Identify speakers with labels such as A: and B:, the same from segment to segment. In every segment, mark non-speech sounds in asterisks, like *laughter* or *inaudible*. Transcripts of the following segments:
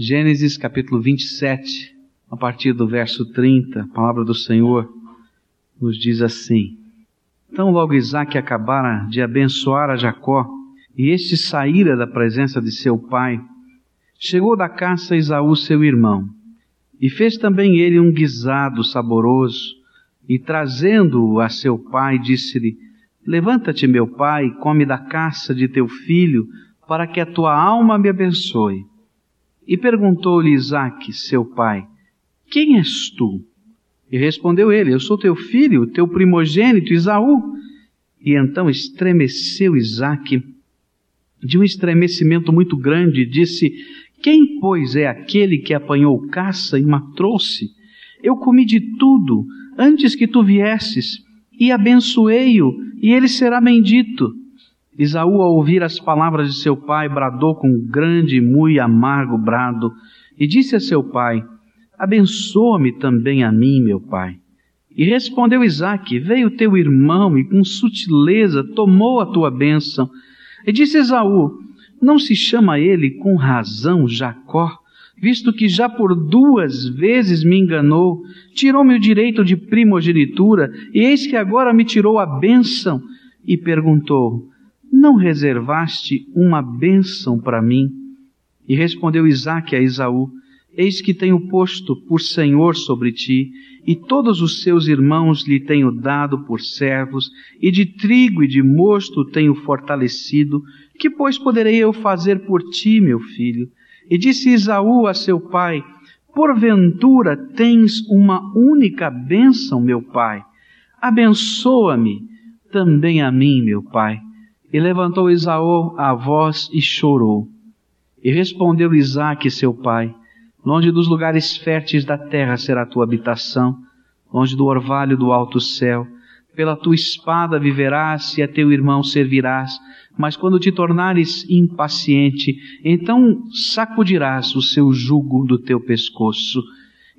A: Gênesis capítulo 27, a partir do verso 30, a palavra do Senhor nos diz assim: Então logo Isaac acabara de abençoar a Jacó, e este saíra da presença de seu pai, chegou da caça Esaú seu irmão, e fez também ele um guisado saboroso, e trazendo-o a seu pai, disse-lhe, Levanta-te, meu pai, come da caça de teu filho, para que a tua alma me abençoe. E perguntou-lhe Isaque, seu pai, Quem és tu? E respondeu ele, Eu sou teu filho, teu primogênito, Isaú. E então estremeceu Isaque, de um estremecimento muito grande, disse, Quem, pois, é aquele que apanhou caça e matou-se? Eu comi de tudo, antes que tu viesses, e abençoei-o, e ele será bendito. Isaú, ao ouvir as palavras de seu pai, bradou com grande e muito amargo brado, e disse a seu pai, Abençoa-me também a mim, meu pai. E respondeu Isaque, veio teu irmão e com sutileza tomou a tua bênção. E disse Esaú, não se chama ele com razão Jacó, visto que já por duas vezes me enganou, tirou-me o direito de primogenitura, e eis que agora me tirou a bênção, e perguntou, não reservaste uma bênção para mim? E respondeu Isaque a Esaú, Eis que tenho posto por senhor sobre ti, e todos os seus irmãos lhe tenho dado por servos, e de trigo e de mosto tenho fortalecido, que pois poderei eu fazer por ti, meu filho? E disse Esaú a seu pai, Porventura tens uma única bênção, meu pai? Abençoa-me também a mim, meu pai. E levantou Esaú a voz e chorou. E respondeu Isaque, seu pai, Longe dos lugares férteis da terra será a tua habitação, longe do orvalho do alto céu. Pela tua espada viverás e a teu irmão servirás, mas quando te tornares impaciente, então sacudirás o seu jugo do teu pescoço.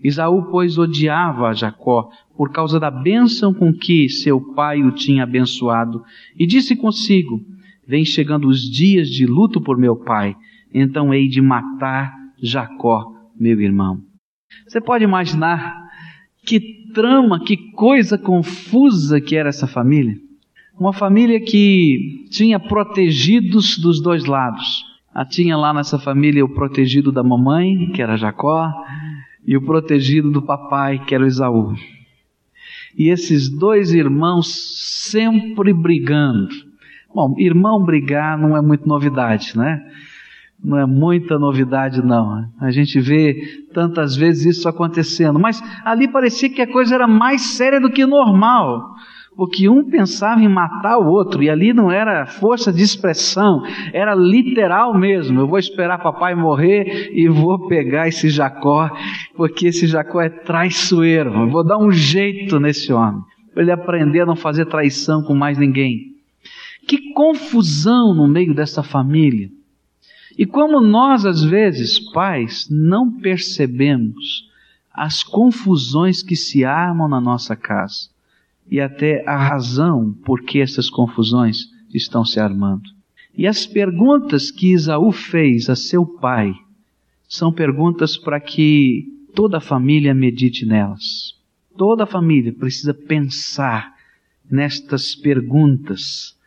A: Isaú, pois, odiava Jacó por causa da bênção com que seu pai o tinha abençoado, e disse consigo: Vem chegando os dias de luto por meu pai, então hei de matar Jacó, meu irmão. Você pode imaginar que trama, que coisa confusa que era essa família? Uma família que tinha protegidos dos dois lados. Tinha lá nessa família o protegido da mamãe, que era Jacó, e o protegido do papai, que era Esaú. E esses dois irmãos sempre brigando. Bom, irmão brigar não é muito novidade, né? Não é muita novidade, não. A gente vê tantas vezes isso acontecendo. Mas ali parecia que a coisa era mais séria do que normal. Porque um pensava em matar o outro, e ali não era força de expressão, era literal mesmo. Eu vou esperar papai morrer e vou pegar esse Jacó, porque esse Jacó é traiçoeiro. Eu vou dar um jeito nesse homem, para ele aprender a não fazer traição com mais ninguém. Que confusão no meio dessa família. E como nós, às vezes, pais, não percebemos as confusões que se armam na nossa casa e até a razão por que essas confusões estão se armando. E as perguntas que Isaú fez a seu pai são perguntas para que toda a família medite nelas. Toda a família precisa pensar nestas perguntas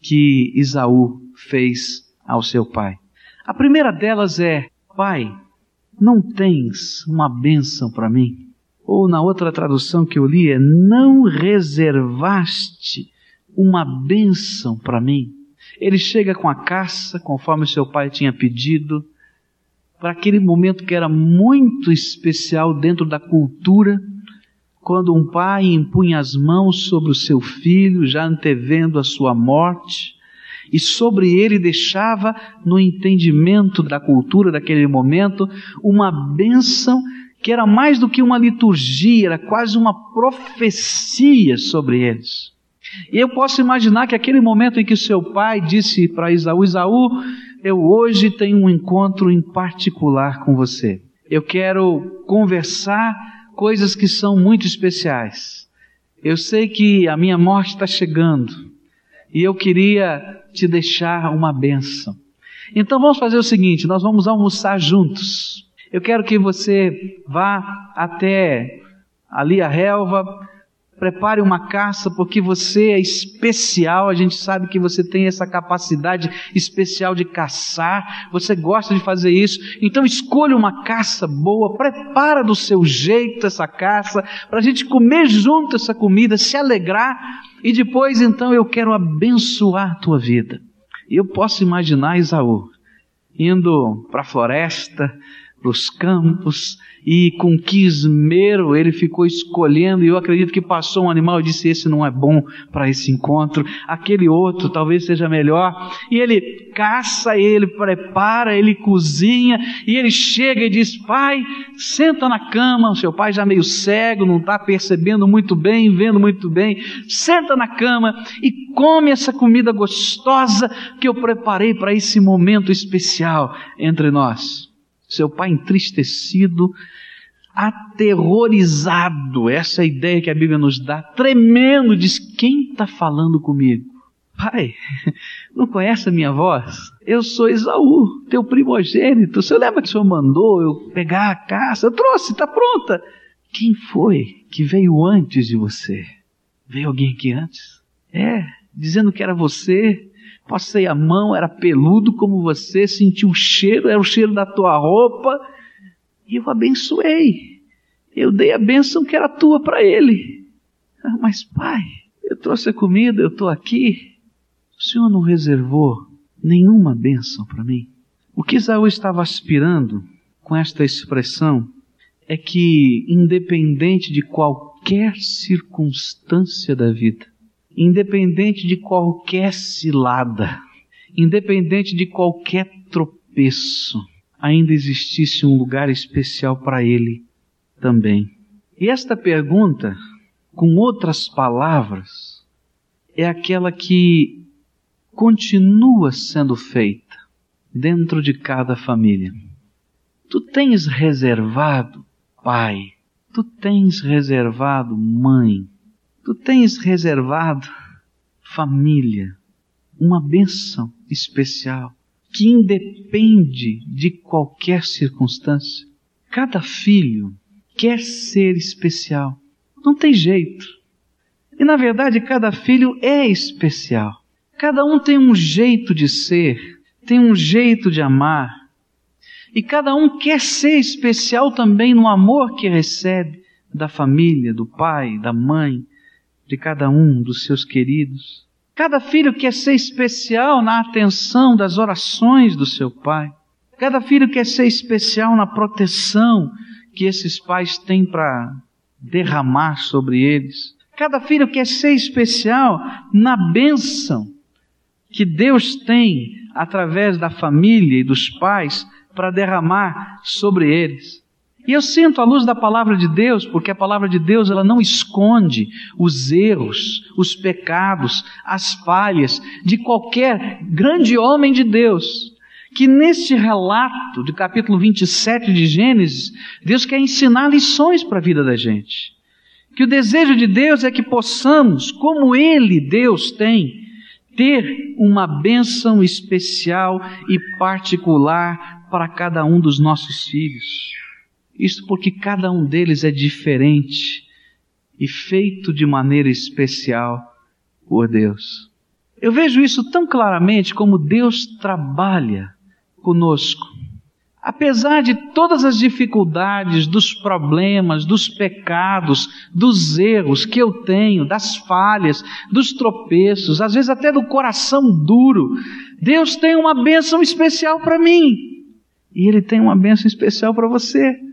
A: que Isaú fez ao seu pai. A primeira delas é: Pai, não tens uma bênção para mim? Ou na outra tradução que eu li é: Não reservaste uma bênção para mim? Ele chega com a caça, conforme seu pai tinha pedido, para aquele momento que era muito especial dentro da cultura, quando um pai impunha as mãos sobre o seu filho, já antevendo a sua morte, e sobre ele deixava, no entendimento da cultura daquele momento, uma bênção que era mais do que uma liturgia, era quase uma profecia sobre eles. E eu posso imaginar que aquele momento em que seu pai disse para Isaú: Isaú, eu hoje tenho um encontro em particular com você. Eu quero conversar coisas que são muito especiais. Eu sei que a minha morte está chegando e eu queria te deixar uma bênção. Então vamos fazer o seguinte: nós vamos almoçar juntos. Eu quero que você vá até ali a relva, prepare uma caça, porque você é especial, a gente sabe que você tem essa capacidade especial de caçar, você gosta de fazer isso, então escolha uma caça boa, prepara do seu jeito essa caça, para a gente comer junto essa comida, se alegrar, e depois então eu quero abençoar a tua vida. E eu posso imaginar Isaú indo para a floresta, para os campos, e com que esmero ele ficou escolhendo, e eu acredito que passou um animal e disse: Esse não é bom para esse encontro, aquele outro talvez seja melhor. E ele caça, ele prepara, ele cozinha, e ele chega e diz: Pai, senta na cama. O seu pai já meio cego, não está percebendo muito bem, vendo muito bem. Senta na cama e come essa comida gostosa que eu preparei para esse momento especial entre nós. Seu pai entristecido, aterrorizado, essa é a ideia que a Bíblia nos dá, tremendo, diz: Quem está falando comigo? Pai, *laughs* não conhece a minha voz? Eu sou Esaú, teu primogênito. Você lembra que o Senhor mandou eu pegar a caça? Eu trouxe, está pronta. Quem foi que veio antes de você? Veio alguém aqui antes? É, dizendo que era você, Passei a mão, era peludo como você, senti o cheiro, era o cheiro da tua roupa, e eu abençoei. Eu dei a bênção que era tua para ele. Ah, mas pai, eu trouxe a comida, eu estou aqui. O Senhor não reservou nenhuma bênção para mim. O que Isaú estava aspirando com esta expressão é que, independente de qualquer circunstância da vida, independente de qualquer cilada, independente de qualquer tropeço, ainda existisse um lugar especial para ele também. E esta pergunta, com outras palavras, é aquela que continua sendo feita dentro de cada família. Tu tens reservado, pai, tu tens reservado, mãe, Tu tens reservado família, uma bênção especial que independe de qualquer circunstância. Cada filho quer ser especial. Não tem jeito. E na verdade, cada filho é especial. Cada um tem um jeito de ser, tem um jeito de amar. E cada um quer ser especial também no amor que recebe da família, do pai, da mãe, de cada um dos seus queridos. Cada filho quer ser especial na atenção das orações do seu pai. Cada filho quer ser especial na proteção que esses pais têm para derramar sobre eles. Cada filho quer ser especial na bênção que Deus tem através da família e dos pais para derramar sobre eles. E eu sinto a luz da palavra de Deus, porque a palavra de Deus ela não esconde os erros, os pecados, as falhas de qualquer grande homem de Deus. Que neste relato do capítulo 27 de Gênesis, Deus quer ensinar lições para a vida da gente. Que o desejo de Deus é que possamos, como Ele, Deus, tem, ter uma bênção especial e particular para cada um dos nossos filhos. Isto porque cada um deles é diferente e feito de maneira especial por Deus. Eu vejo isso tão claramente como Deus trabalha conosco. Apesar de todas as dificuldades, dos problemas, dos pecados, dos erros que eu tenho, das falhas, dos tropeços, às vezes até do coração duro, Deus tem uma bênção especial para mim. E Ele tem uma bênção especial para você.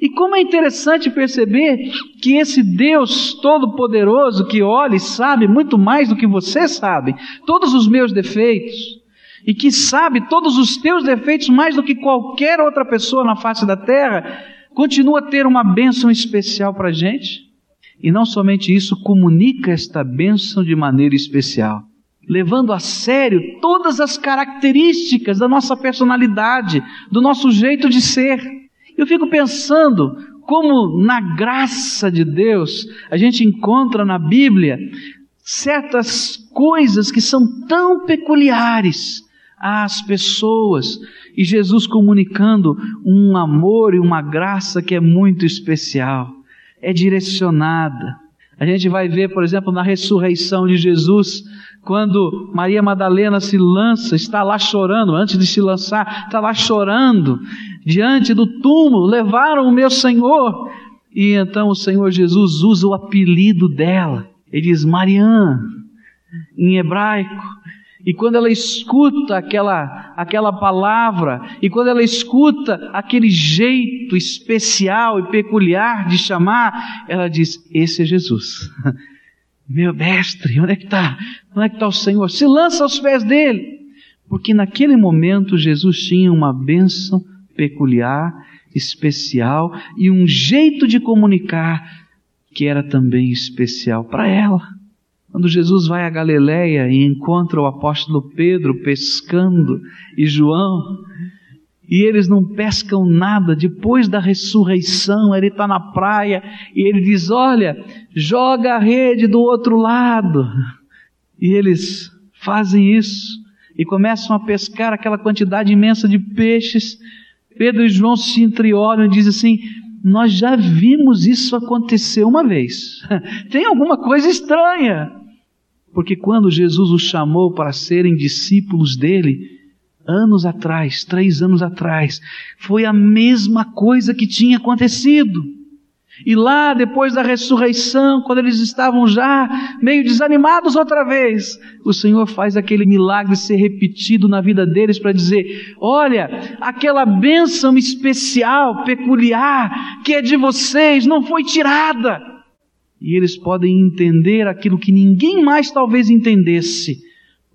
A: E como é interessante perceber que esse Deus Todo-Poderoso que olha e sabe muito mais do que você sabe, todos os meus defeitos, e que sabe todos os teus defeitos mais do que qualquer outra pessoa na face da terra, continua a ter uma bênção especial para a gente. E não somente isso, comunica esta bênção de maneira especial, levando a sério todas as características da nossa personalidade, do nosso jeito de ser. Eu fico pensando como na graça de Deus a gente encontra na Bíblia certas coisas que são tão peculiares às pessoas e Jesus comunicando um amor e uma graça que é muito especial, é direcionada. A gente vai ver, por exemplo, na ressurreição de Jesus, quando Maria Madalena se lança, está lá chorando, antes de se lançar, está lá chorando, diante do túmulo, levaram o meu Senhor. E então o Senhor Jesus usa o apelido dela. Ele diz Mariã, em hebraico. E quando ela escuta aquela, aquela palavra, e quando ela escuta aquele jeito especial e peculiar de chamar, ela diz: Esse é Jesus. *laughs* Meu mestre, onde é que está? Onde é que está o Senhor? Se lança aos pés dele. Porque naquele momento Jesus tinha uma bênção peculiar, especial e um jeito de comunicar que era também especial para ela. Quando Jesus vai a Galiléia e encontra o apóstolo Pedro pescando e João, e eles não pescam nada, depois da ressurreição, ele está na praia e ele diz: Olha, joga a rede do outro lado. E eles fazem isso e começam a pescar aquela quantidade imensa de peixes. Pedro e João se entreolham e dizem assim: Nós já vimos isso acontecer uma vez. *laughs* Tem alguma coisa estranha. Porque quando Jesus os chamou para serem discípulos dele, anos atrás, três anos atrás, foi a mesma coisa que tinha acontecido. E lá, depois da ressurreição, quando eles estavam já meio desanimados outra vez, o Senhor faz aquele milagre ser repetido na vida deles para dizer: olha, aquela bênção especial, peculiar, que é de vocês, não foi tirada e eles podem entender aquilo que ninguém mais talvez entendesse,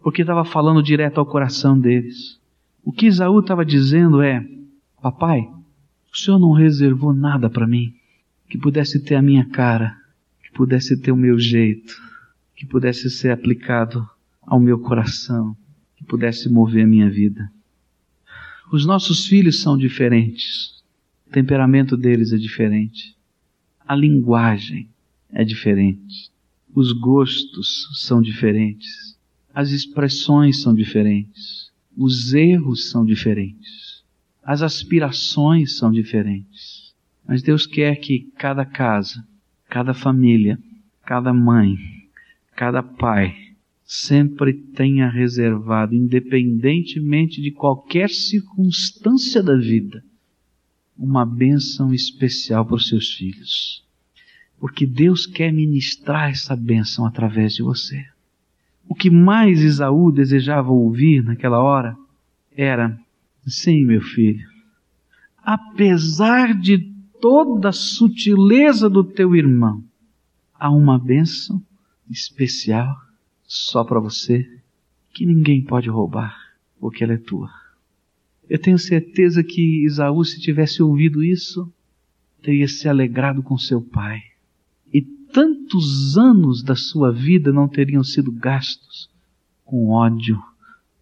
A: porque estava falando direto ao coração deles. O que Isaú estava dizendo é: Papai, o Senhor não reservou nada para mim que pudesse ter a minha cara, que pudesse ter o meu jeito, que pudesse ser aplicado ao meu coração, que pudesse mover a minha vida. Os nossos filhos são diferentes, o temperamento deles é diferente, a linguagem é diferente. Os gostos são diferentes. As expressões são diferentes. Os erros são diferentes. As aspirações são diferentes. Mas Deus quer que cada casa, cada família, cada mãe, cada pai, sempre tenha reservado, independentemente de qualquer circunstância da vida, uma bênção especial para os seus filhos porque Deus quer ministrar essa bênção através de você. O que mais Isaú desejava ouvir naquela hora era: sim, meu filho, apesar de toda a sutileza do teu irmão, há uma bênção especial só para você que ninguém pode roubar, porque ela é tua. Eu tenho certeza que Isaú, se tivesse ouvido isso, teria se alegrado com seu pai tantos anos da sua vida não teriam sido gastos com ódio,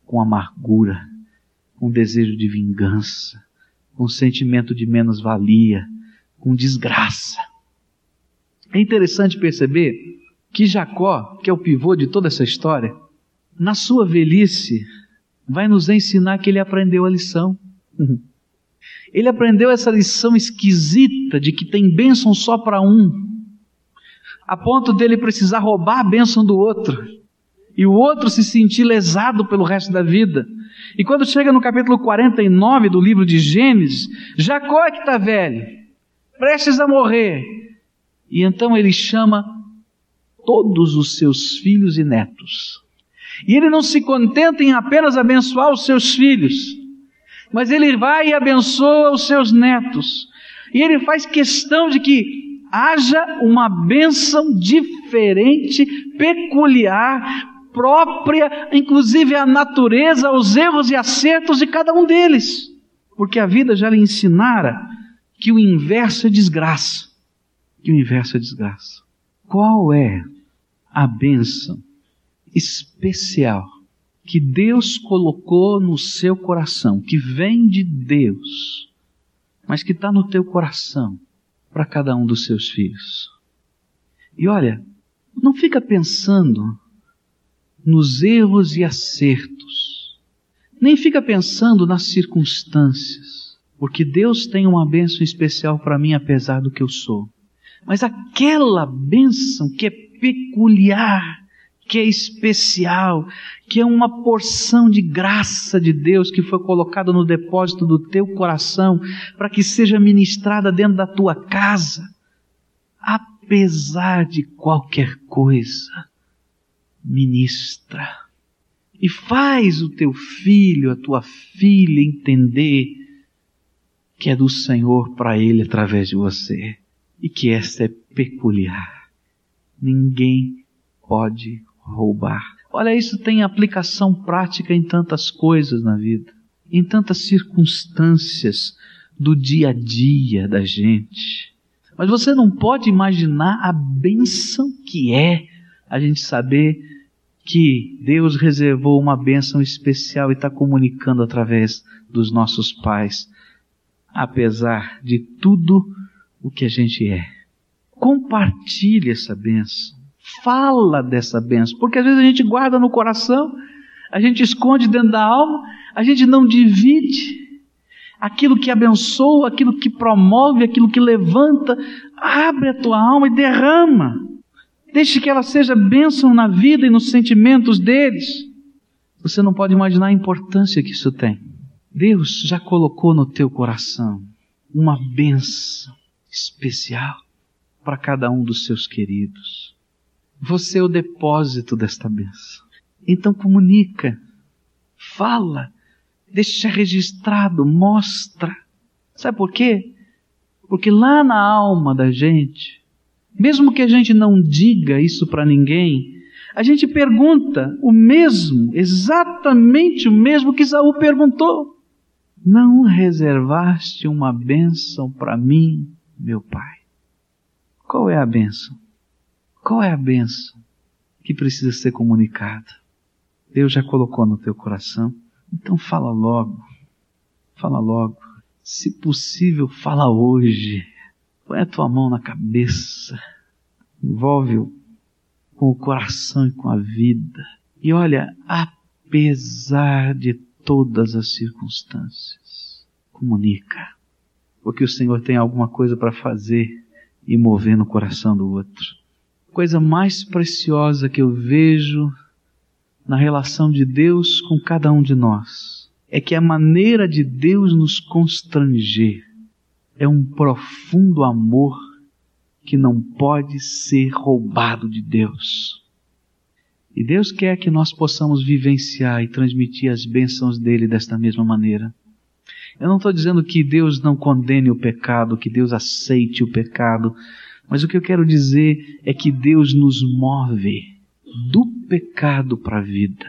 A: com amargura, com desejo de vingança, com sentimento de menos-valia, com desgraça. É interessante perceber que Jacó, que é o pivô de toda essa história, na sua velhice, vai nos ensinar que ele aprendeu a lição. *laughs* Ele aprendeu essa lição esquisita de que tem bênção só para um a ponto dele precisar roubar a bênção do outro e o outro se sentir lesado pelo resto da vida. E quando chega no capítulo 49 do livro de Gênesis, Jacó é que está velho, prestes a morrer. E então ele chama todos os seus filhos e netos. E ele não se contenta em apenas abençoar os seus filhos, mas ele vai e abençoa os seus netos. E ele faz questão de que haja uma bênção diferente, peculiar, própria, inclusive à natureza, aos erros e acertos de cada um deles. Porque a vida já lhe ensinara que o inverso é desgraça. Que o inverso é desgraça. Qual é a bênção especial que Deus colocou no seu coração, que vem de Deus, mas que está no teu coração? Para cada um dos seus filhos. E olha, não fica pensando nos erros e acertos. Nem fica pensando nas circunstâncias, porque Deus tem uma bênção especial para mim apesar do que eu sou. Mas aquela bênção que é peculiar, que é especial, que é uma porção de graça de Deus que foi colocada no depósito do teu coração para que seja ministrada dentro da tua casa, apesar de qualquer coisa, ministra. E faz o teu filho, a tua filha entender que é do Senhor para ele através de você e que esta é peculiar. Ninguém pode roubar. Olha, isso tem aplicação prática em tantas coisas na vida, em tantas circunstâncias do dia a dia da gente. Mas você não pode imaginar a bênção que é a gente saber que Deus reservou uma bênção especial e está comunicando através dos nossos pais, apesar de tudo o que a gente é. Compartilhe essa bênção. Fala dessa bênção, porque às vezes a gente guarda no coração, a gente esconde dentro da alma, a gente não divide aquilo que abençoa, aquilo que promove, aquilo que levanta. Abre a tua alma e derrama. Deixe que ela seja bênção na vida e nos sentimentos deles. Você não pode imaginar a importância que isso tem. Deus já colocou no teu coração uma bênção especial para cada um dos seus queridos. Você é o depósito desta bênção. Então comunica, fala, deixa registrado, mostra. Sabe por quê? Porque lá na alma da gente, mesmo que a gente não diga isso para ninguém, a gente pergunta o mesmo, exatamente o mesmo que Saul perguntou. Não reservaste uma bênção para mim, meu pai? Qual é a bênção? Qual é a bênção que precisa ser comunicada? Deus já colocou no teu coração, então fala logo, fala logo. Se possível, fala hoje. Põe a tua mão na cabeça, envolve-o com o coração e com a vida. E olha, apesar de todas as circunstâncias, comunica, porque o Senhor tem alguma coisa para fazer e mover no coração do outro coisa mais preciosa que eu vejo na relação de Deus com cada um de nós é que a maneira de Deus nos constranger é um profundo amor que não pode ser roubado de Deus. E Deus quer que nós possamos vivenciar e transmitir as bênçãos dele desta mesma maneira. Eu não estou dizendo que Deus não condene o pecado, que Deus aceite o pecado, mas o que eu quero dizer é que Deus nos move do pecado para a vida,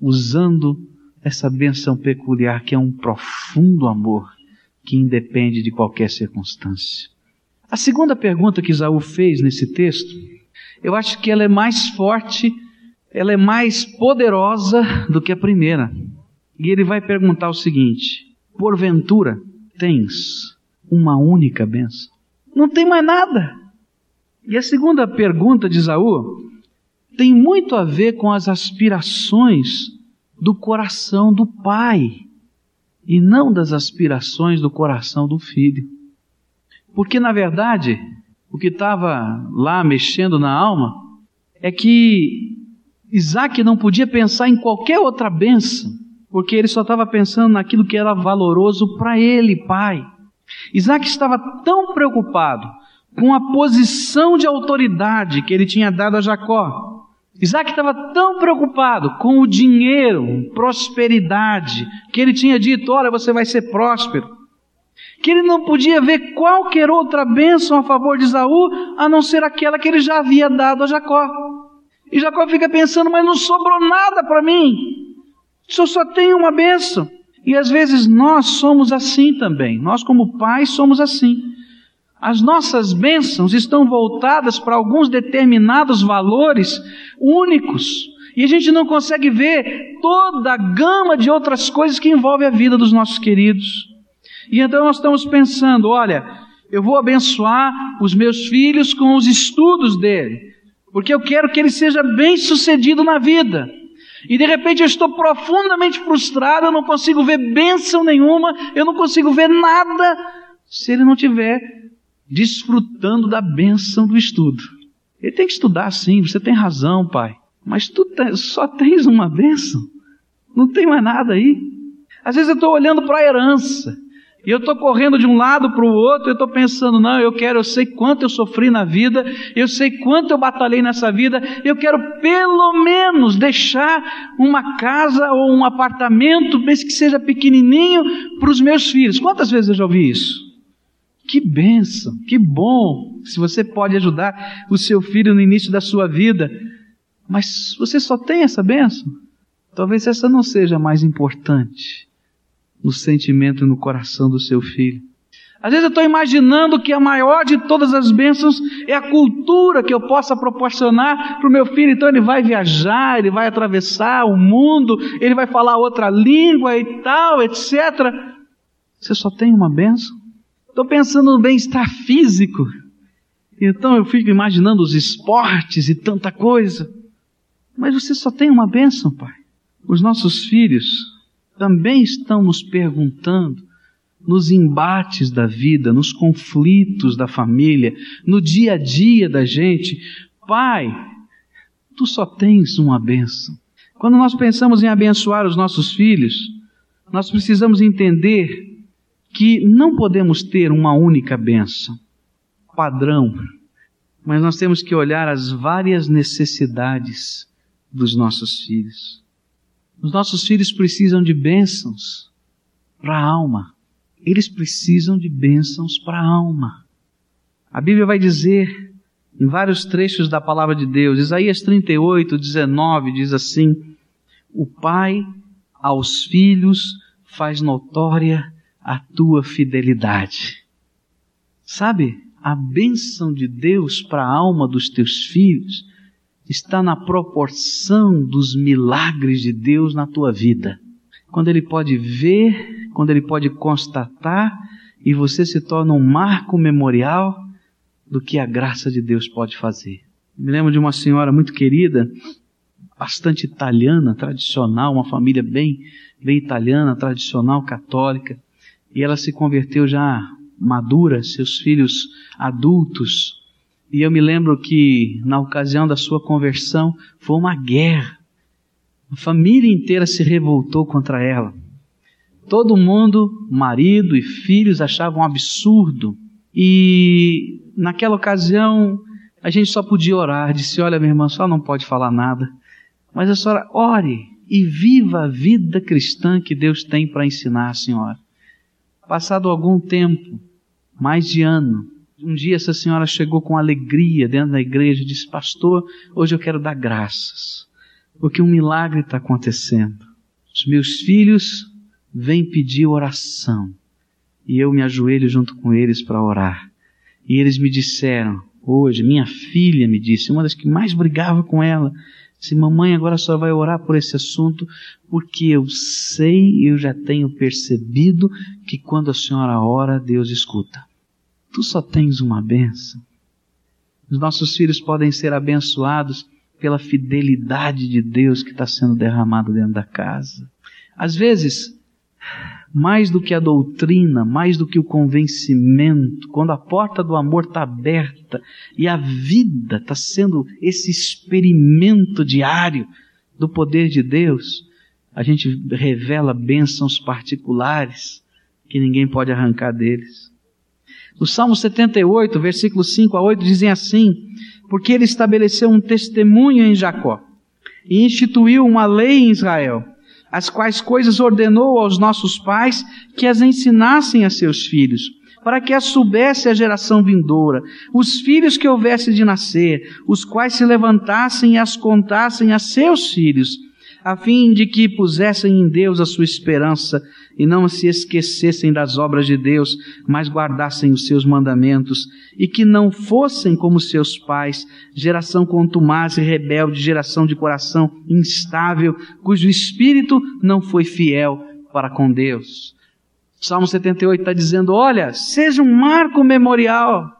A: usando essa benção peculiar que é um profundo amor que independe de qualquer circunstância. A segunda pergunta que Isaú fez nesse texto, eu acho que ela é mais forte, ela é mais poderosa do que a primeira. E ele vai perguntar o seguinte: porventura tens uma única benção? Não tem mais nada. E a segunda pergunta de Isaú tem muito a ver com as aspirações do coração do pai e não das aspirações do coração do filho. Porque, na verdade, o que estava lá mexendo na alma é que Isaac não podia pensar em qualquer outra benção, porque ele só estava pensando naquilo que era valoroso para ele, pai. Isaac estava tão preocupado com a posição de autoridade que ele tinha dado a Jacó. Isaac estava tão preocupado com o dinheiro, prosperidade, que ele tinha dito: Olha, você vai ser próspero, que ele não podia ver qualquer outra bênção a favor de Isaú a não ser aquela que ele já havia dado a Jacó. E Jacó fica pensando: Mas não sobrou nada para mim, só só tem uma bênção. E às vezes nós somos assim também, nós, como pais, somos assim. As nossas bênçãos estão voltadas para alguns determinados valores únicos. E a gente não consegue ver toda a gama de outras coisas que envolve a vida dos nossos queridos. E então nós estamos pensando: olha, eu vou abençoar os meus filhos com os estudos dele, porque eu quero que ele seja bem sucedido na vida. E de repente eu estou profundamente frustrado, eu não consigo ver bênção nenhuma, eu não consigo ver nada se ele não tiver desfrutando da bênção do estudo. Ele tem que estudar sim, você tem razão, pai. Mas tu só tens uma bênção. Não tem mais nada aí. Às vezes eu estou olhando para a herança. E eu estou correndo de um lado para o outro, eu estou pensando, não, eu quero, eu sei quanto eu sofri na vida, eu sei quanto eu batalhei nessa vida, eu quero pelo menos deixar uma casa ou um apartamento, mesmo que seja pequenininho, para os meus filhos. Quantas vezes eu já ouvi isso? Que bênção, que bom, se você pode ajudar o seu filho no início da sua vida, mas você só tem essa bênção? Talvez essa não seja mais importante no sentimento e no coração do seu filho. Às vezes eu estou imaginando que a maior de todas as bênçãos é a cultura que eu possa proporcionar para o meu filho. Então ele vai viajar, ele vai atravessar o mundo, ele vai falar outra língua e tal, etc. Você só tem uma bênção? Estou pensando no bem-estar físico. Então eu fico imaginando os esportes e tanta coisa. Mas você só tem uma bênção, pai. Os nossos filhos também estão nos perguntando nos embates da vida, nos conflitos da família, no dia a dia da gente, Pai, tu só tens uma bênção. Quando nós pensamos em abençoar os nossos filhos, nós precisamos entender que não podemos ter uma única bênção, padrão, mas nós temos que olhar as várias necessidades dos nossos filhos. Os nossos filhos precisam de bênçãos para a alma. Eles precisam de bênçãos para a alma. A Bíblia vai dizer em vários trechos da palavra de Deus, Isaías 38, 19 diz assim: O Pai aos filhos faz notória a tua fidelidade. Sabe, a bênção de Deus para a alma dos teus filhos está na proporção dos milagres de Deus na tua vida. Quando Ele pode ver, quando Ele pode constatar, e você se torna um marco memorial do que a graça de Deus pode fazer. Me lembro de uma senhora muito querida, bastante italiana, tradicional, uma família bem, bem italiana, tradicional, católica, e ela se converteu já madura, seus filhos adultos, e eu me lembro que, na ocasião da sua conversão, foi uma guerra. A família inteira se revoltou contra ela. Todo mundo, marido e filhos, achavam um absurdo. E naquela ocasião, a gente só podia orar. Disse: Olha, minha irmã, só não pode falar nada. Mas a senhora ore e viva a vida cristã que Deus tem para ensinar a senhora. Passado algum tempo, mais de ano, um dia essa senhora chegou com alegria dentro da igreja e disse: Pastor, hoje eu quero dar graças, porque um milagre está acontecendo. Os meus filhos vêm pedir oração e eu me ajoelho junto com eles para orar. E eles me disseram, hoje, minha filha me disse, uma das que mais brigava com ela, disse: Mamãe, agora só vai orar por esse assunto, porque eu sei, eu já tenho percebido que quando a senhora ora, Deus escuta. Tu só tens uma benção. Os nossos filhos podem ser abençoados pela fidelidade de Deus que está sendo derramada dentro da casa. Às vezes, mais do que a doutrina, mais do que o convencimento, quando a porta do amor está aberta e a vida está sendo esse experimento diário do poder de Deus, a gente revela bênçãos particulares que ninguém pode arrancar deles. O Salmo 78, versículos 5 a 8 dizem assim: Porque ele estabeleceu um testemunho em Jacó e instituiu uma lei em Israel, as quais coisas ordenou aos nossos pais que as ensinassem a seus filhos, para que as soubesse a geração vindoura, os filhos que houvesse de nascer, os quais se levantassem e as contassem a seus filhos, a fim de que pusessem em Deus a sua esperança e não se esquecessem das obras de Deus, mas guardassem os seus mandamentos, e que não fossem como seus pais, geração contumaz e rebelde, geração de coração instável, cujo espírito não foi fiel para com Deus. Salmo 78 está dizendo: olha, seja um marco memorial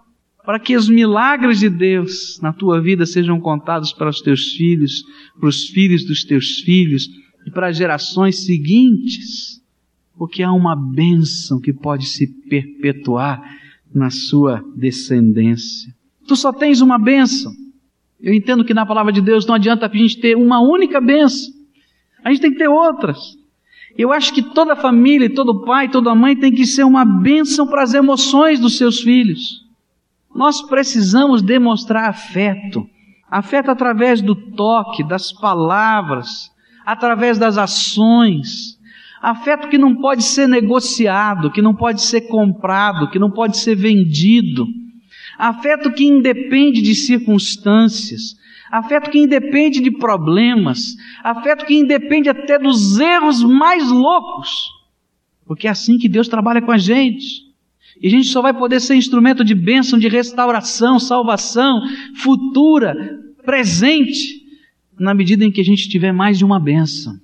A: para que os milagres de Deus na tua vida sejam contados para os teus filhos, para os filhos dos teus filhos e para as gerações seguintes, porque há uma bênção que pode se perpetuar na sua descendência. Tu só tens uma bênção. Eu entendo que na palavra de Deus não adianta a gente ter uma única bênção. A gente tem que ter outras. Eu acho que toda família, todo pai, toda mãe tem que ser uma bênção para as emoções dos seus filhos. Nós precisamos demonstrar afeto. Afeto através do toque, das palavras, através das ações. Afeto que não pode ser negociado, que não pode ser comprado, que não pode ser vendido. Afeto que independe de circunstâncias. Afeto que independe de problemas. Afeto que independe até dos erros mais loucos. Porque é assim que Deus trabalha com a gente. E a gente só vai poder ser instrumento de bênção, de restauração, salvação, futura, presente, na medida em que a gente tiver mais de uma bênção.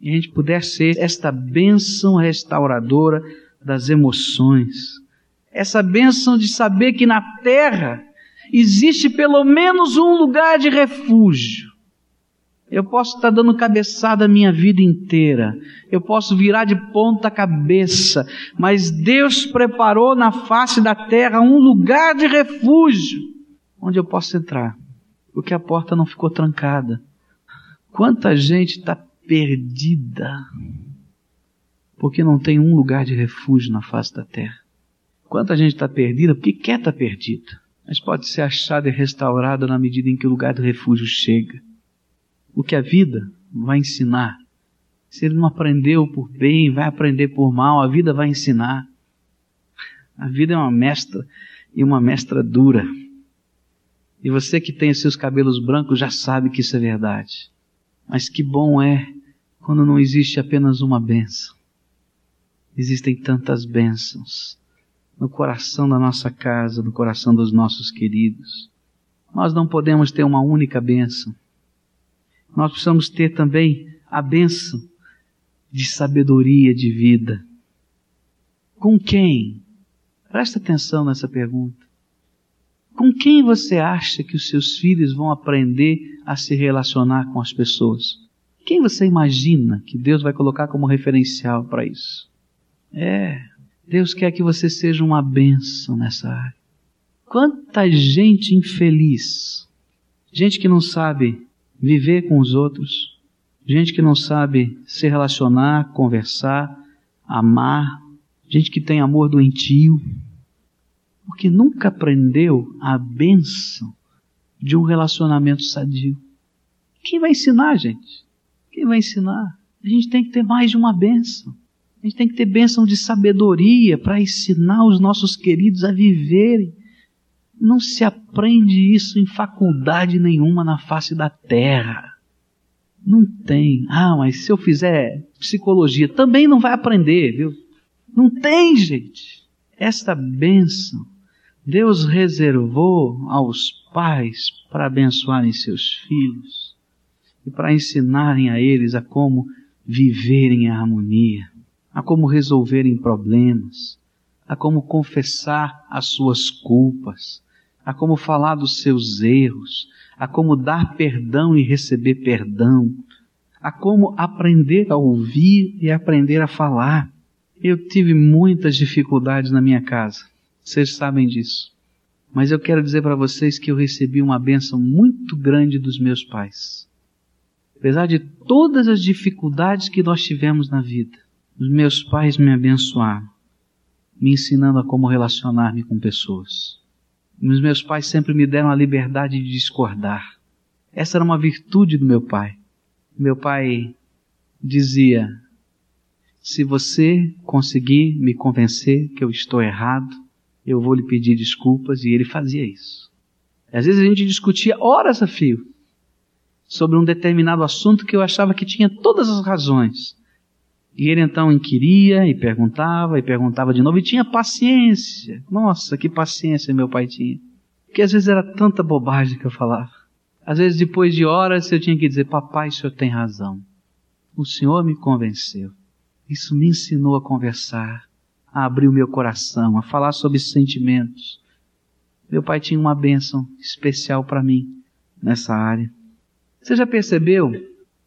A: E a gente puder ser esta bênção restauradora das emoções. Essa bênção de saber que na terra existe pelo menos um lugar de refúgio. Eu posso estar dando cabeçada a minha vida inteira. Eu posso virar de ponta cabeça. Mas Deus preparou na face da terra um lugar de refúgio onde eu posso entrar. Porque a porta não ficou trancada. Quanta gente está perdida porque não tem um lugar de refúgio na face da terra. Quanta gente está perdida porque quer estar tá perdida, mas pode ser achada e restaurada na medida em que o lugar do refúgio chega o que a vida vai ensinar. Se ele não aprendeu por bem, vai aprender por mal, a vida vai ensinar. A vida é uma mestra e uma mestra dura. E você que tem seus cabelos brancos já sabe que isso é verdade. Mas que bom é quando não existe apenas uma benção. Existem tantas bênçãos no coração da nossa casa, no coração dos nossos queridos. Nós não podemos ter uma única bênção nós precisamos ter também a bênção de sabedoria de vida. Com quem? Presta atenção nessa pergunta. Com quem você acha que os seus filhos vão aprender a se relacionar com as pessoas? Quem você imagina que Deus vai colocar como referencial para isso? É, Deus quer que você seja uma bênção nessa área. Quanta gente infeliz, gente que não sabe viver com os outros, gente que não sabe se relacionar, conversar, amar, gente que tem amor doentio, porque nunca aprendeu a benção de um relacionamento sadio. Quem vai ensinar, gente? Quem vai ensinar? A gente tem que ter mais de uma benção. A gente tem que ter bênção de sabedoria para ensinar os nossos queridos a viverem não se aprende isso em faculdade nenhuma na face da terra. Não tem. Ah, mas se eu fizer psicologia, também não vai aprender, viu? Não tem, gente. Esta bênção Deus reservou aos pais para abençoarem seus filhos e para ensinarem a eles a como viverem em harmonia, a como resolverem problemas, a como confessar as suas culpas, a como falar dos seus erros, a como dar perdão e receber perdão, a como aprender a ouvir e aprender a falar. Eu tive muitas dificuldades na minha casa, vocês sabem disso. Mas eu quero dizer para vocês que eu recebi uma bênção muito grande dos meus pais. Apesar de todas as dificuldades que nós tivemos na vida, os meus pais me abençoaram, me ensinando a como relacionar-me com pessoas. Os meus pais sempre me deram a liberdade de discordar. Essa era uma virtude do meu pai. Meu pai dizia: se você conseguir me convencer que eu estou errado, eu vou lhe pedir desculpas, e ele fazia isso. Às vezes a gente discutia horas a fio sobre um determinado assunto que eu achava que tinha todas as razões. E ele então inquiria e perguntava e perguntava de novo e tinha paciência. Nossa, que paciência meu pai tinha. Porque às vezes era tanta bobagem que eu falava. Às vezes depois de horas eu tinha que dizer, papai, o senhor tem razão. O senhor me convenceu. Isso me ensinou a conversar, a abrir o meu coração, a falar sobre sentimentos. Meu pai tinha uma bênção especial para mim nessa área. Você já percebeu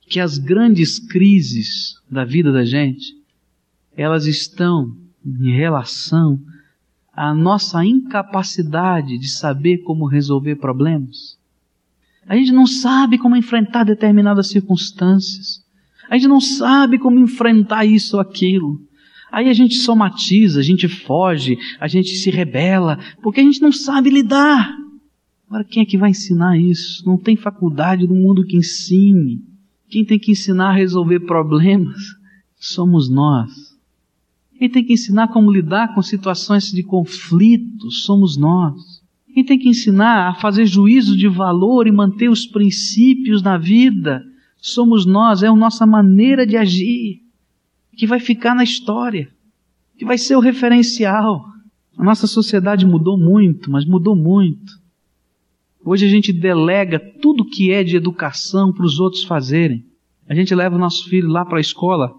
A: que as grandes crises da vida da gente, elas estão em relação à nossa incapacidade de saber como resolver problemas? A gente não sabe como enfrentar determinadas circunstâncias. A gente não sabe como enfrentar isso ou aquilo. Aí a gente somatiza, a gente foge, a gente se rebela, porque a gente não sabe lidar. Agora, quem é que vai ensinar isso? Não tem faculdade no mundo que ensine. Quem tem que ensinar a resolver problemas somos nós. Quem tem que ensinar como lidar com situações de conflito somos nós. Quem tem que ensinar a fazer juízo de valor e manter os princípios na vida somos nós, é a nossa maneira de agir que vai ficar na história, que vai ser o referencial. A nossa sociedade mudou muito, mas mudou muito. Hoje a gente delega tudo que é de educação para os outros fazerem. A gente leva o nosso filho lá para a escola.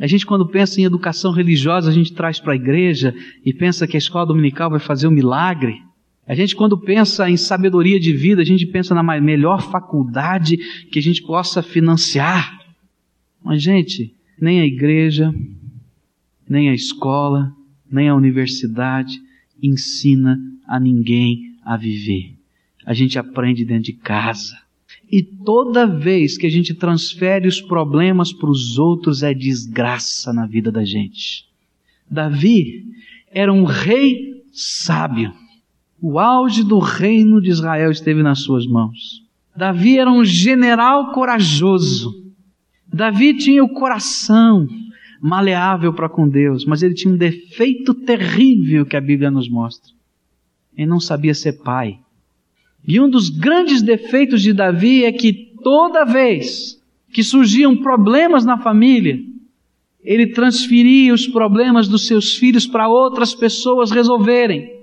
A: A gente, quando pensa em educação religiosa, a gente traz para a igreja e pensa que a escola dominical vai fazer um milagre. A gente, quando pensa em sabedoria de vida, a gente pensa na melhor faculdade que a gente possa financiar. Mas, gente, nem a igreja, nem a escola, nem a universidade ensina a ninguém a viver. A gente aprende dentro de casa. E toda vez que a gente transfere os problemas para os outros é desgraça na vida da gente. Davi era um rei sábio. O auge do reino de Israel esteve nas suas mãos. Davi era um general corajoso. Davi tinha o coração maleável para com Deus, mas ele tinha um defeito terrível que a Bíblia nos mostra. Ele não sabia ser pai. E um dos grandes defeitos de Davi é que toda vez que surgiam problemas na família, ele transferia os problemas dos seus filhos para outras pessoas resolverem.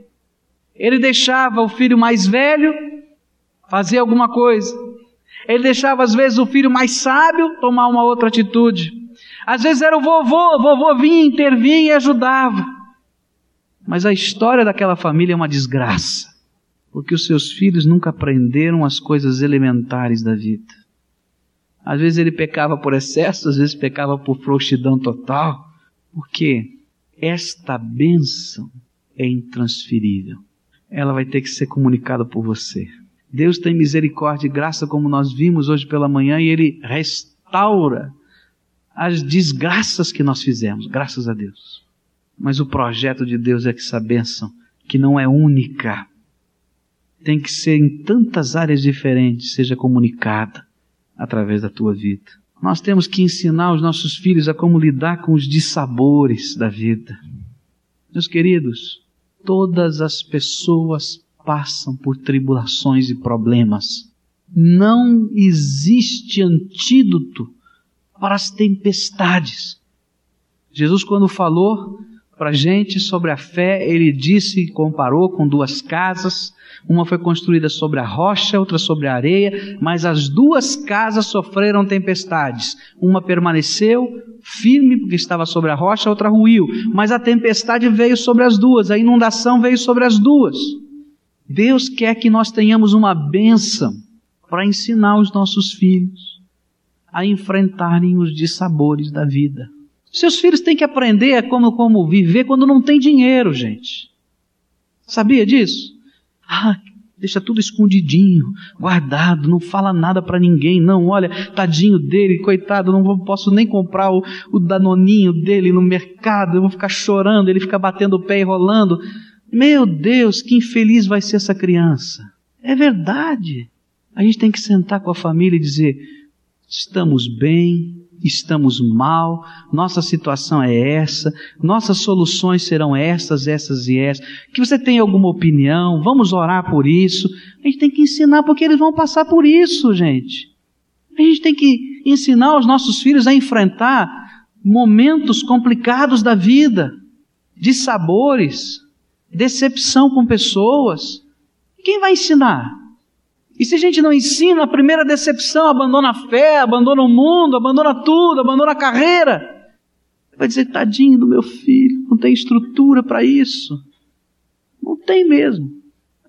A: Ele deixava o filho mais velho fazer alguma coisa. Ele deixava às vezes o filho mais sábio tomar uma outra atitude. Às vezes era o vovô, o vovô vinha, intervinha e ajudava. Mas a história daquela família é uma desgraça, porque os seus filhos nunca aprenderam as coisas elementares da vida. Às vezes ele pecava por excesso, às vezes pecava por frouxidão total, porque esta bênção é intransferível ela vai ter que ser comunicada por você. Deus tem misericórdia e graça, como nós vimos hoje pela manhã, e Ele restaura as desgraças que nós fizemos, graças a Deus. Mas o projeto de Deus é que essa bênção, que não é única, tem que ser em tantas áreas diferentes, seja comunicada através da tua vida. Nós temos que ensinar os nossos filhos a como lidar com os dissabores da vida. Meus queridos, Todas as pessoas passam por tribulações e problemas. Não existe antídoto para as tempestades. Jesus, quando falou para a gente sobre a fé, ele disse, comparou com duas casas uma foi construída sobre a rocha, outra sobre a areia, mas as duas casas sofreram tempestades. Uma permaneceu firme porque estava sobre a rocha, a outra ruiu. Mas a tempestade veio sobre as duas, a inundação veio sobre as duas. Deus quer que nós tenhamos uma bênção para ensinar os nossos filhos a enfrentarem os dissabores da vida. Seus filhos têm que aprender como, como viver quando não tem dinheiro, gente. Sabia disso? Ah, deixa tudo escondidinho, guardado, não fala nada para ninguém, não, olha, tadinho dele, coitado, não posso nem comprar o, o danoninho dele no mercado, eu vou ficar chorando, ele fica batendo o pé e rolando. Meu Deus, que infeliz vai ser essa criança. É verdade. A gente tem que sentar com a família e dizer: estamos bem, estamos mal, nossa situação é essa, nossas soluções serão essas, essas e essas. Que você tem alguma opinião, vamos orar por isso. A gente tem que ensinar porque eles vão passar por isso, gente. A gente tem que ensinar os nossos filhos a enfrentar momentos complicados da vida, de sabores, decepção com pessoas. Quem vai ensinar? E se a gente não ensina, a primeira decepção abandona a fé, abandona o mundo, abandona tudo, abandona a carreira. Vai dizer, tadinho do meu filho, não tem estrutura para isso. Não tem mesmo.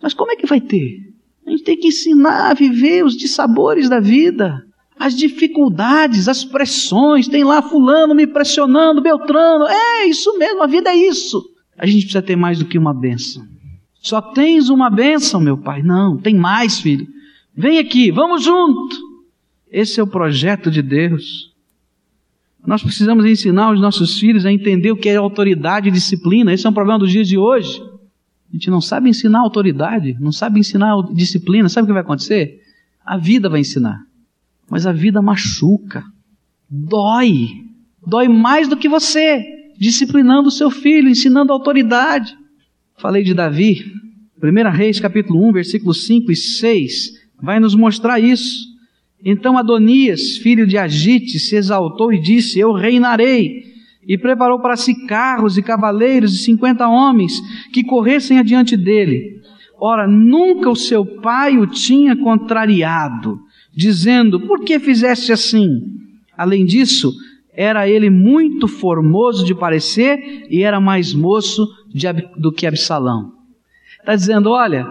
A: Mas como é que vai ter? A gente tem que ensinar a viver os dissabores da vida, as dificuldades, as pressões. Tem lá fulano me pressionando, Beltrano. É isso mesmo, a vida é isso. A gente precisa ter mais do que uma bênção. Só tens uma bênção, meu pai. Não, tem mais, filho. Vem aqui, vamos junto. Esse é o projeto de Deus. Nós precisamos ensinar os nossos filhos a entender o que é autoridade e disciplina. Esse é um problema dos dias de hoje. A gente não sabe ensinar autoridade, não sabe ensinar disciplina. Sabe o que vai acontecer? A vida vai ensinar. Mas a vida machuca, dói, dói mais do que você, disciplinando o seu filho, ensinando autoridade. Falei de Davi, 1 Reis capítulo 1, versículos 5 e 6, vai nos mostrar isso. Então Adonias, filho de Agite, se exaltou e disse: Eu reinarei. E preparou para si carros e cavaleiros e cinquenta homens que corressem adiante dele. Ora, nunca o seu pai o tinha contrariado, dizendo: Por que fizeste assim? Além disso, era ele muito formoso de parecer e era mais moço de, do que Absalão. Está dizendo: Olha,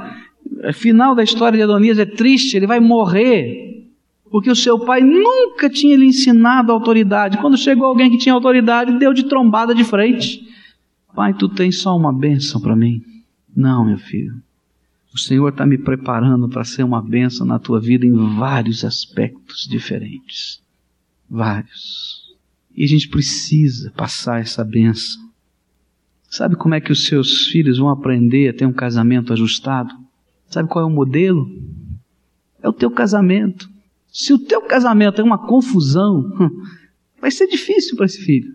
A: o final da história de Adonias é triste, ele vai morrer porque o seu pai nunca tinha lhe ensinado autoridade. Quando chegou alguém que tinha autoridade, deu de trombada de frente. Pai, tu tens só uma bênção para mim. Não, meu filho. O Senhor está me preparando para ser uma bênção na tua vida em vários aspectos diferentes. Vários. E a gente precisa passar essa bênção. Sabe como é que os seus filhos vão aprender a ter um casamento ajustado? Sabe qual é o modelo? É o teu casamento. Se o teu casamento é uma confusão, *laughs* vai ser difícil para esse filho.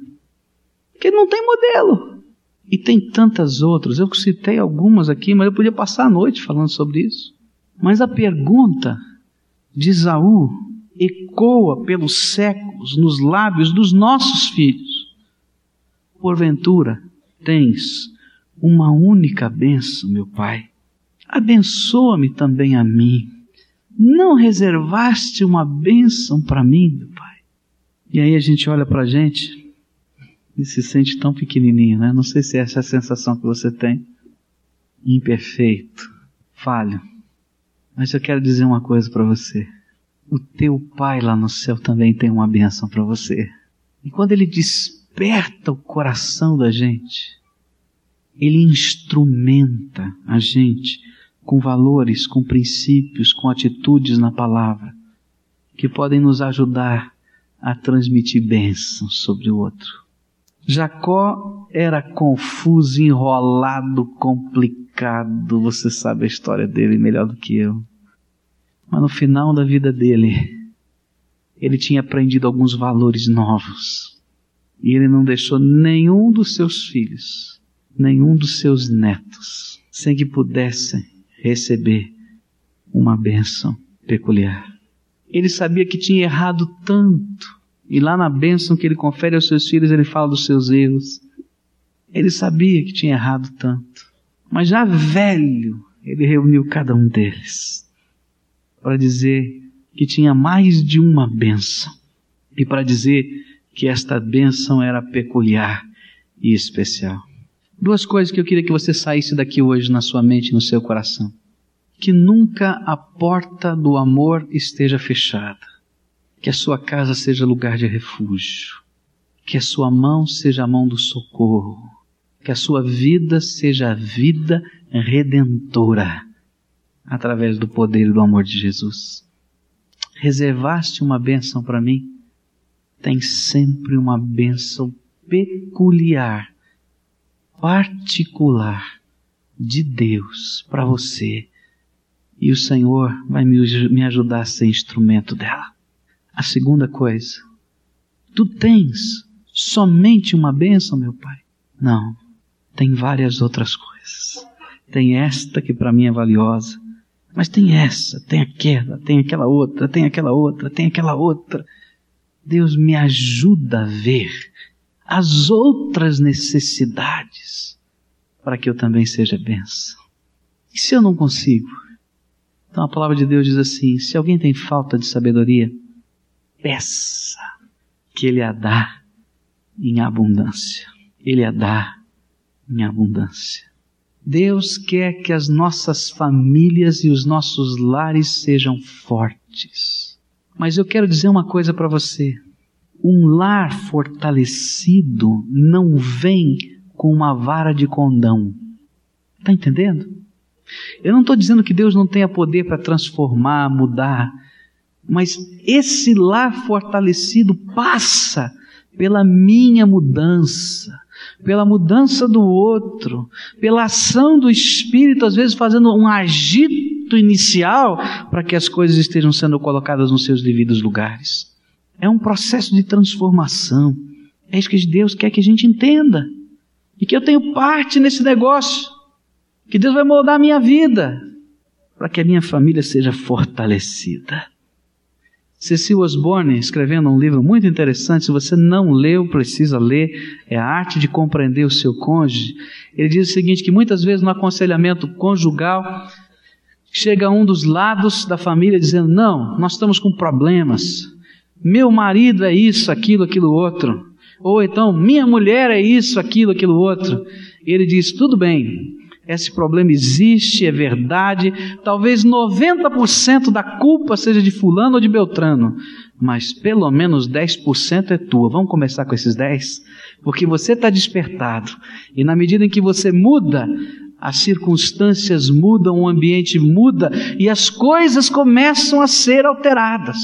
A: Porque ele não tem modelo. E tem tantas outras. Eu citei algumas aqui, mas eu podia passar a noite falando sobre isso. Mas a pergunta de Isaú ecoa pelos séculos nos lábios dos nossos filhos. Porventura, tens uma única bênção, meu Pai. Abençoa-me também a mim não reservaste uma bênção para mim, meu Pai? E aí a gente olha para a gente e se sente tão pequenininho, né? Não sei se é essa a sensação que você tem. Imperfeito, falho. Mas eu quero dizer uma coisa para você. O teu Pai lá no céu também tem uma bênção para você. E quando Ele desperta o coração da gente, Ele instrumenta a gente com valores, com princípios, com atitudes na palavra, que podem nos ajudar a transmitir bênçãos sobre o outro. Jacó era confuso, enrolado, complicado, você sabe a história dele melhor do que eu. Mas no final da vida dele, ele tinha aprendido alguns valores novos. E ele não deixou nenhum dos seus filhos, nenhum dos seus netos, sem que pudessem receber uma bênção peculiar. Ele sabia que tinha errado tanto, e lá na bênção que ele confere aos seus filhos, ele fala dos seus erros. Ele sabia que tinha errado tanto, mas já velho, ele reuniu cada um deles para dizer que tinha mais de uma bênção e para dizer que esta bênção era peculiar e especial. Duas coisas que eu queria que você saísse daqui hoje na sua mente no seu coração. Que nunca a porta do amor esteja fechada. Que a sua casa seja lugar de refúgio. Que a sua mão seja a mão do socorro. Que a sua vida seja a vida redentora através do poder e do amor de Jesus. Reservaste uma bênção para mim? Tem sempre uma bênção peculiar particular de Deus para você. E o Senhor vai me, me ajudar a ser instrumento dela. A segunda coisa, tu tens somente uma bênção, meu Pai? Não, tem várias outras coisas. Tem esta que para mim é valiosa, mas tem essa, tem aquela, tem aquela outra, tem aquela outra, tem aquela outra. Deus me ajuda a ver as outras necessidades para que eu também seja benção. E se eu não consigo? Então a palavra de Deus diz assim: se alguém tem falta de sabedoria, peça que Ele a dá em abundância. Ele a dá em abundância. Deus quer que as nossas famílias e os nossos lares sejam fortes. Mas eu quero dizer uma coisa para você. Um lar fortalecido não vem com uma vara de condão. Está entendendo? Eu não estou dizendo que Deus não tenha poder para transformar, mudar, mas esse lar fortalecido passa pela minha mudança, pela mudança do outro, pela ação do Espírito, às vezes fazendo um agito inicial para que as coisas estejam sendo colocadas nos seus devidos lugares. É um processo de transformação. É isso que Deus quer que a gente entenda. E que eu tenho parte nesse negócio. Que Deus vai moldar a minha vida para que a minha família seja fortalecida. Cecil Osborne, escrevendo um livro muito interessante, se você não leu, precisa ler, é a arte de compreender o seu cônjuge. Ele diz o seguinte, que muitas vezes no aconselhamento conjugal, chega um dos lados da família dizendo, não, nós estamos com problemas, meu marido é isso, aquilo, aquilo outro, ou então, minha mulher é isso, aquilo, aquilo outro. E ele diz, tudo bem, esse problema existe, é verdade. Talvez 90% da culpa seja de Fulano ou de Beltrano, mas pelo menos 10% é tua. Vamos começar com esses 10? Porque você está despertado, e na medida em que você muda, as circunstâncias mudam, o ambiente muda e as coisas começam a ser alteradas.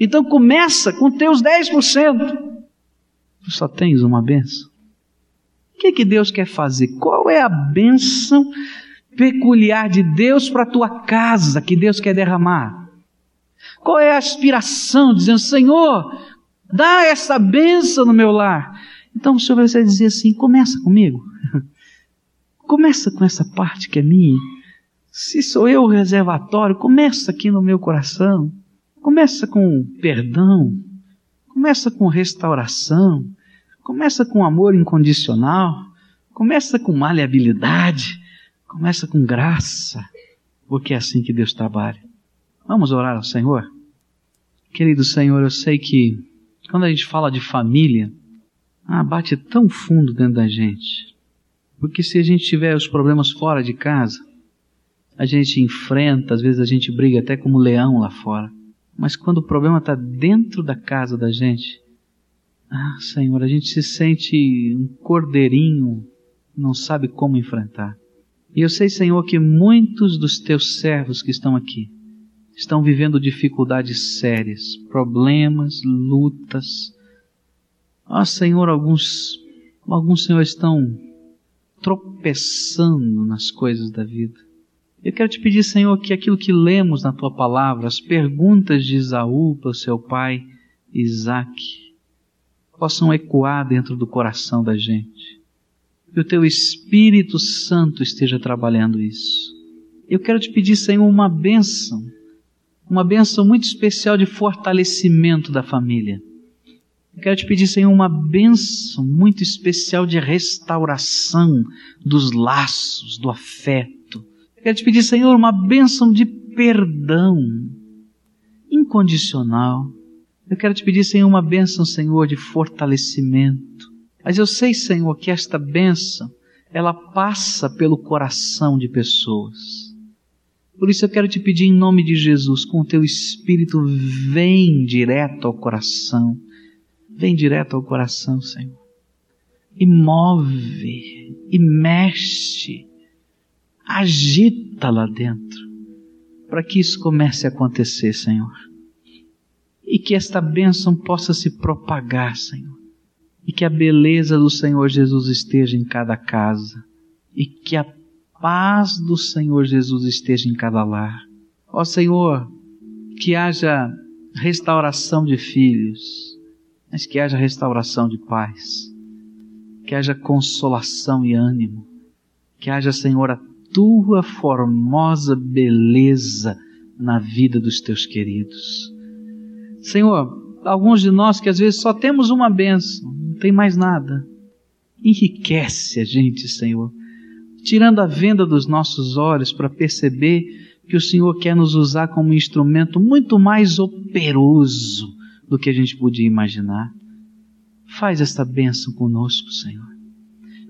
A: Então começa com teus 10%. Tu só tens uma benção. O que, que Deus quer fazer? Qual é a bênção peculiar de Deus para a tua casa que Deus quer derramar? Qual é a aspiração? Dizendo, Senhor, dá essa bênção no meu lar. Então o Senhor vai dizer assim: começa comigo. *laughs* começa com essa parte que é minha. Se sou eu o reservatório, começa aqui no meu coração. Começa com perdão. Começa com restauração. Começa com amor incondicional, começa com maleabilidade, começa com graça, porque é assim que Deus trabalha. Vamos orar ao Senhor? Querido Senhor, eu sei que quando a gente fala de família, ah, bate tão fundo dentro da gente. Porque se a gente tiver os problemas fora de casa, a gente enfrenta, às vezes a gente briga até como leão lá fora. Mas quando o problema está dentro da casa da gente, ah, Senhor, a gente se sente um cordeirinho, não sabe como enfrentar. E eu sei, Senhor, que muitos dos teus servos que estão aqui estão vivendo dificuldades sérias, problemas, lutas. Ah, Senhor, alguns, alguns, Senhor, estão tropeçando nas coisas da vida. Eu quero te pedir, Senhor, que aquilo que lemos na tua palavra, as perguntas de Isaú para seu pai Isaac, possam ecoar dentro do coração da gente. Que o teu Espírito Santo esteja trabalhando isso. Eu quero te pedir, Senhor, uma bênção, uma bênção muito especial de fortalecimento da família. Eu quero te pedir, Senhor, uma bênção muito especial de restauração dos laços, do afeto. Eu quero te pedir, Senhor, uma bênção de perdão incondicional. Eu quero te pedir, Senhor, uma bênção, Senhor, de fortalecimento. Mas eu sei, Senhor, que esta bênção, ela passa pelo coração de pessoas. Por isso eu quero te pedir em nome de Jesus, com o teu Espírito, vem direto ao coração. Vem direto ao coração, Senhor. E move, e mexe, agita lá dentro, para que isso comece a acontecer, Senhor e que esta bênção possa se propagar, Senhor. E que a beleza do Senhor Jesus esteja em cada casa. E que a paz do Senhor Jesus esteja em cada lar. Ó Senhor, que haja restauração de filhos, mas que haja restauração de paz. Que haja consolação e ânimo. Que haja, Senhor, a tua formosa beleza na vida dos teus queridos. Senhor, alguns de nós que às vezes só temos uma benção, não tem mais nada. Enriquece a gente, Senhor, tirando a venda dos nossos olhos para perceber que o Senhor quer nos usar como um instrumento muito mais operoso do que a gente podia imaginar. Faz esta bênção conosco, Senhor.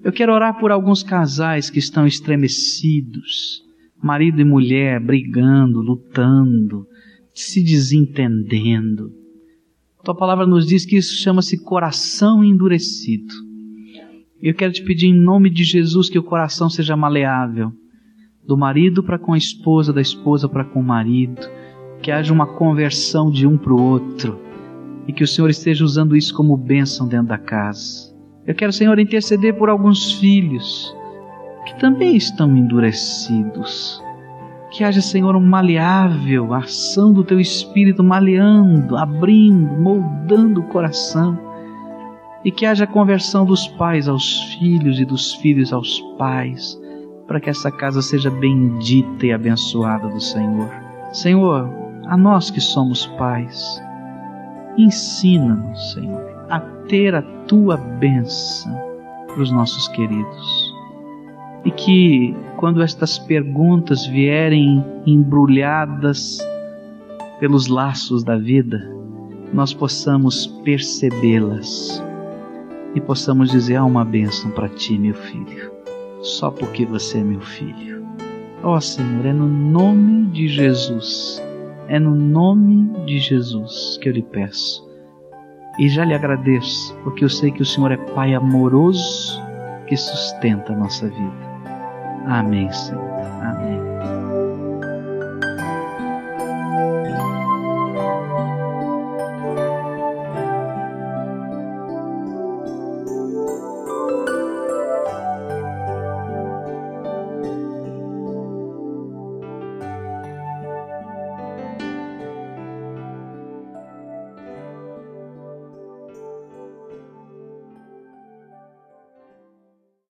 A: Eu quero orar por alguns casais que estão estremecidos, marido e mulher brigando, lutando, se desentendendo. Tua palavra nos diz que isso chama-se coração endurecido. Eu quero te pedir em nome de Jesus que o coração seja maleável, do marido para com a esposa, da esposa para com o marido, que haja uma conversão de um para o outro e que o Senhor esteja usando isso como bênção dentro da casa. Eu quero, Senhor, interceder por alguns filhos que também estão endurecidos. Que haja, Senhor, um maleável ação do teu espírito maleando, abrindo, moldando o coração. E que haja conversão dos pais aos filhos e dos filhos aos pais, para que essa casa seja bendita e abençoada do Senhor. Senhor, a nós que somos pais, ensina-nos, Senhor, a ter a tua bênção para os nossos queridos. E que quando estas perguntas vierem embrulhadas pelos laços da vida, nós possamos percebê-las e possamos dizer: há uma bênção para ti, meu filho, só porque você é meu filho. Ó oh, Senhor, é no nome de Jesus, é no nome de Jesus que eu lhe peço e já lhe agradeço, porque eu sei que o Senhor é Pai amoroso que sustenta a nossa vida. Amém, Senhor. Amém.